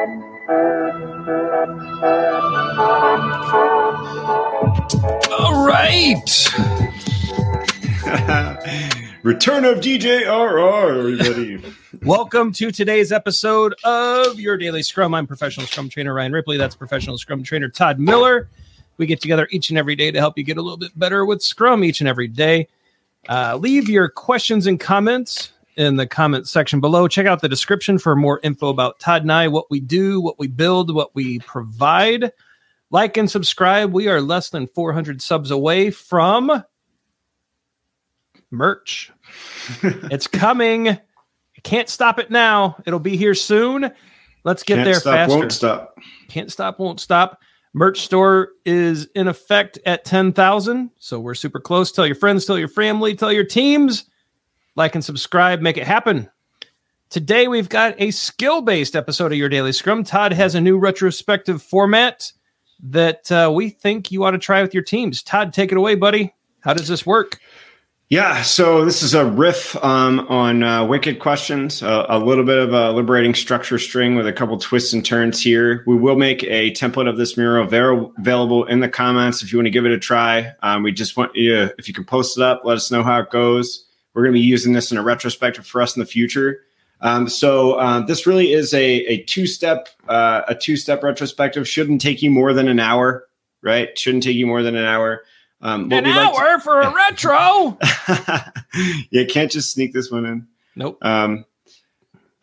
All right. Return of DJRR, everybody. Welcome to today's episode of Your Daily Scrum. I'm professional Scrum trainer Ryan Ripley. That's professional Scrum trainer Todd Miller. We get together each and every day to help you get a little bit better with Scrum each and every day. Uh, leave your questions and comments in the comment section below. Check out the description for more info about Todd and I, what we do, what we build, what we provide. Like and subscribe. We are less than 400 subs away from merch. it's coming. Can't stop it now. It'll be here soon. Let's get Can't there stop, faster. Won't stop. Can't stop, won't stop. Merch store is in effect at 10,000. So we're super close. Tell your friends, tell your family, tell your teams. Like and subscribe, make it happen. Today we've got a skill based episode of Your Daily Scrum. Todd has a new retrospective format that uh, we think you ought to try with your teams. Todd, take it away, buddy. How does this work? Yeah, so this is a riff um, on uh, Wicked Questions, uh, a little bit of a liberating structure string with a couple twists and turns here. We will make a template of this mural ver- available in the comments if you want to give it a try. Um, we just want you, if you can post it up, let us know how it goes. We're going to be using this in a retrospective for us in the future. Um, so uh, this really is a, a two step uh, a two step retrospective. Shouldn't take you more than an hour, right? Shouldn't take you more than an hour. Um, An we like to- hour for a retro. you can't just sneak this one in. nope. Um,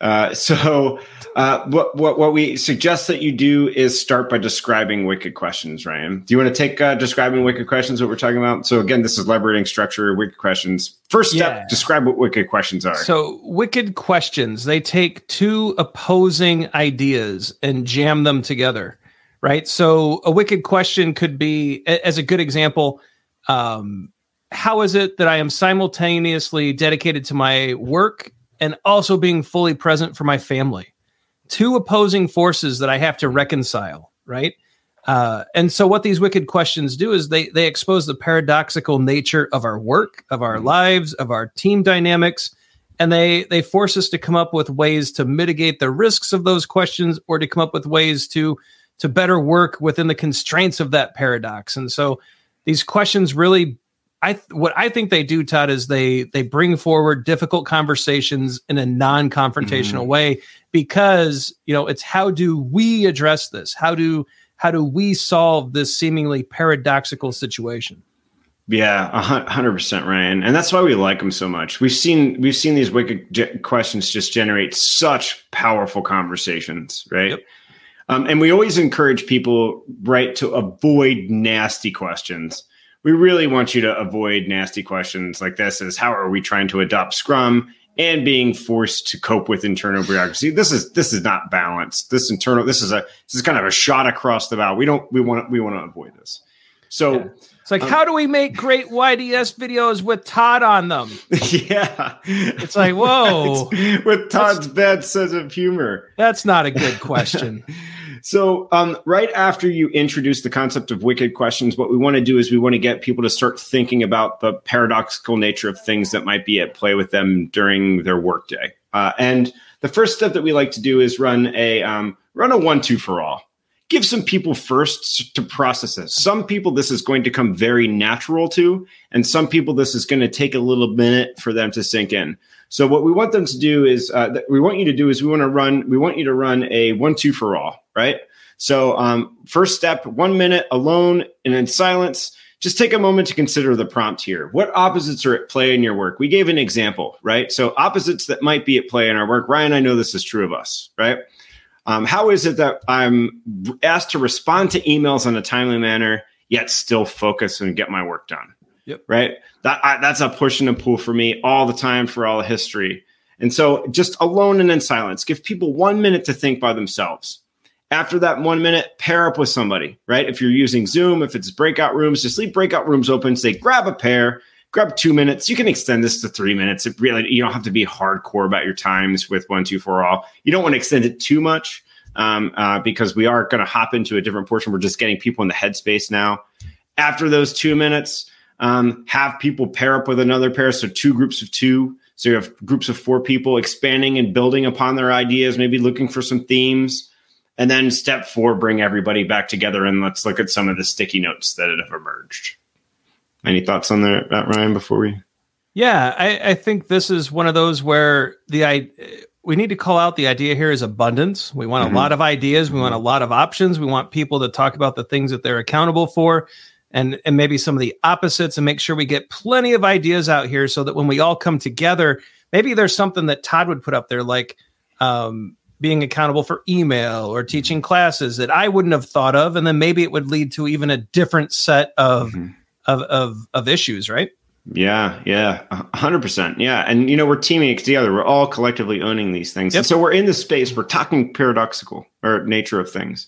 uh, so, uh, what what what we suggest that you do is start by describing wicked questions. Ryan, do you want to take uh, describing wicked questions? What we're talking about? So again, this is liberating structure. Wicked questions. First step: Yeah. describe what wicked questions are. So, wicked questions, they take two opposing ideas and jam them together, right? So, a wicked question could be, as a good example, um, how is it that I am simultaneously dedicated to my work and also being fully present for my family? Two opposing forces that I have to reconcile, right? Uh, and so, what these wicked questions do is they they expose the paradoxical nature of our work, of our lives, of our team dynamics, and they they force us to come up with ways to mitigate the risks of those questions, or to come up with ways to to better work within the constraints of that paradox. And so, these questions really, I th- what I think they do, Todd, is they they bring forward difficult conversations in a non-confrontational way because you know it's how do we address this? How do how do we solve this seemingly paradoxical situation? Yeah, hundred percent, Ryan, and that's why we like them so much. We've seen we've seen these wicked ge- questions just generate such powerful conversations, right? Yep. Um, and we always encourage people, right, to avoid nasty questions. We really want you to avoid nasty questions like this: "Is how are we trying to adopt Scrum?" and being forced to cope with internal bureaucracy. This is this is not balanced. This internal this is a this is kind of a shot across the bow. We don't we want we want to avoid this. So. Yeah. It's like, um, how do we make great YDS videos with Todd on them? yeah. It's like, whoa, with Todd's bad sense of humor. that's not a good question. So, um, right after you introduce the concept of wicked questions, what we want to do is we want to get people to start thinking about the paradoxical nature of things that might be at play with them during their workday. Uh, and the first step that we like to do is run a um, run a one two four all. Give some people first to process this. Some people this is going to come very natural to, and some people this is going to take a little minute for them to sink in. So what we want them to do is uh, that we want you to do is we want to run we want you to run a one two four all, right? So um, first step, one minute alone and in silence. Just take a moment to consider the prompt here. What opposites are at play in your work? We gave an example, right? So opposites that might be at play in our work. Ryan, I know this is true of us, right? Um, how is it that I'm asked to respond to emails in a timely manner, yet still focus and get my work done? Yep. Right. That I, that's a push and a pull for me all the time for all the history. And so, just alone and in silence, give people one minute to think by themselves. After that one minute, pair up with somebody. Right. If you're using Zoom, if it's breakout rooms, just leave breakout rooms open. Say, grab a pair, grab two minutes. You can extend this to three minutes. It really, you don't have to be hardcore about your times with one, two, four, all. You don't want to extend it too much um, uh, because we are going to hop into a different portion. We're just getting people in the headspace now. After those two minutes, um, have people pair up with another pair. So two groups of two. So you have groups of four people expanding and building upon their ideas, maybe looking for some themes. And then step four, bring everybody back together and let's look at some of the sticky notes that have emerged. Any thoughts on that, Ryan, before we? Yeah, I, I think this is one of those where the I we need to call out the idea here is abundance. We want mm-hmm. a lot of ideas. We want a lot of options. We want people to talk about the things that they're accountable for and, and maybe some of the opposites and make sure we get plenty of ideas out here so that when we all come together, maybe there's something that Todd would put up there like um, being accountable for email or teaching classes that I wouldn't have thought of. And then maybe it would lead to even a different set of, mm-hmm. of, of, of issues, right? Yeah, yeah, hundred percent. Yeah, and you know we're teaming together. We're all collectively owning these things, yep. and so we're in the space. We're talking paradoxical or nature of things.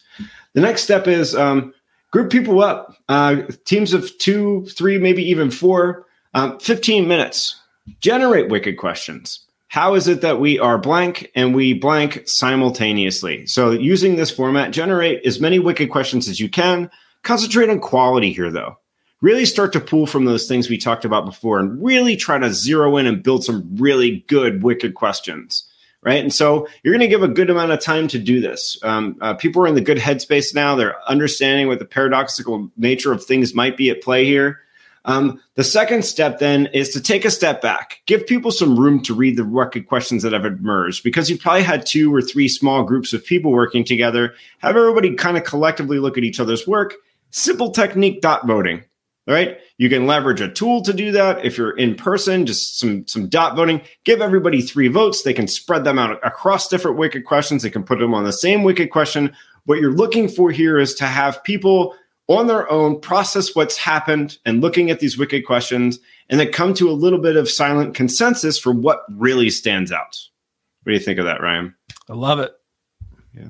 The next step is um, group people up, uh, teams of two, three, maybe even four. Um, Fifteen minutes. Generate wicked questions. How is it that we are blank and we blank simultaneously? So using this format, generate as many wicked questions as you can. Concentrate on quality here, though really start to pull from those things we talked about before and really try to zero in and build some really good, wicked questions. Right. And so you're going to give a good amount of time to do this. Um, uh, people are in the good headspace now. They're understanding what the paradoxical nature of things might be at play here. Um, the second step then is to take a step back, give people some room to read the wicked questions that have emerged because you've probably had two or three small groups of people working together. Have everybody kind of collectively look at each other's work. Simple technique dot voting right? You can leverage a tool to do that. If you're in person, just some some dot voting. Give everybody three votes. They can spread them out across different wicked questions. They can put them on the same wicked question. What you're looking for here is to have people on their own process what's happened and looking at these wicked questions and then come to a little bit of silent consensus for what really stands out. What do you think of that, Ryan? I love it. Yeah.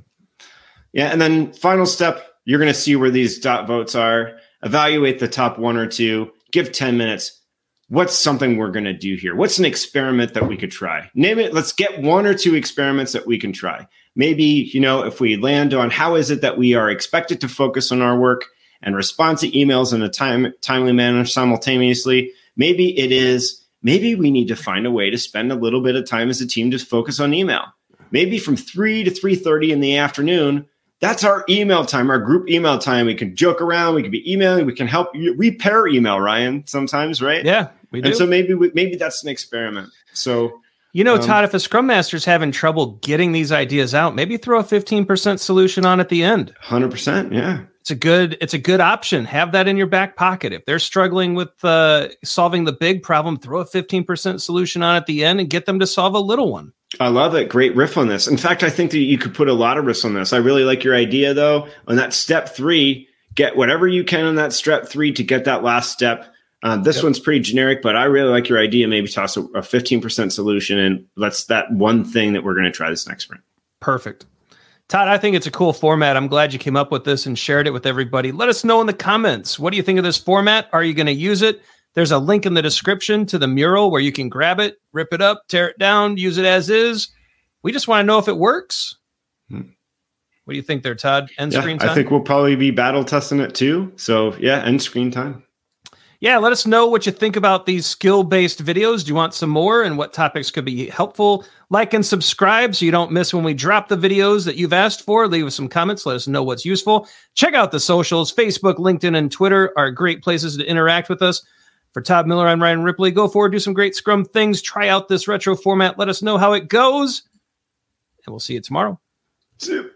Yeah. And then final step, you're going to see where these dot votes are evaluate the top one or two, give 10 minutes. What's something we're going to do here? What's an experiment that we could try? Name it. Let's get one or two experiments that we can try. Maybe, you know, if we land on how is it that we are expected to focus on our work and respond to emails in a time, timely manner simultaneously, maybe it is, maybe we need to find a way to spend a little bit of time as a team to focus on email. Maybe from 3 to 3.30 in the afternoon, that's our email time, our group email time. We can joke around. We can be emailing. We can help you. We pair email, Ryan, sometimes, right? Yeah, we do. And so maybe we, maybe that's an experiment. So you know, um, Todd, if a scrum master's having trouble getting these ideas out, maybe throw a 15% solution on at the end. 100%. Yeah. It's a good it's a good option. Have that in your back pocket. If they're struggling with uh, solving the big problem, throw a 15% solution on at the end and get them to solve a little one. I love it. Great riff on this. In fact, I think that you could put a lot of riffs on this. I really like your idea though. On that step three, get whatever you can on that step three to get that last step. Uh, this yep. one's pretty generic, but I really like your idea. Maybe toss a, a 15% solution and that's that one thing that we're going to try this next sprint. Perfect. Todd, I think it's a cool format. I'm glad you came up with this and shared it with everybody. Let us know in the comments. What do you think of this format? Are you going to use it? There's a link in the description to the mural where you can grab it, rip it up, tear it down, use it as is. We just want to know if it works. Hmm. What do you think there, Todd? End yeah, screen time? I think we'll probably be battle testing it too. So, yeah, end screen time. Yeah, let us know what you think about these skill based videos. Do you want some more and what topics could be helpful? Like and subscribe so you don't miss when we drop the videos that you've asked for. Leave us some comments. Let us know what's useful. Check out the socials Facebook, LinkedIn, and Twitter are great places to interact with us. For Todd Miller, I'm Ryan Ripley. Go forward, do some great Scrum things, try out this retro format, let us know how it goes, and we'll see you tomorrow. See you.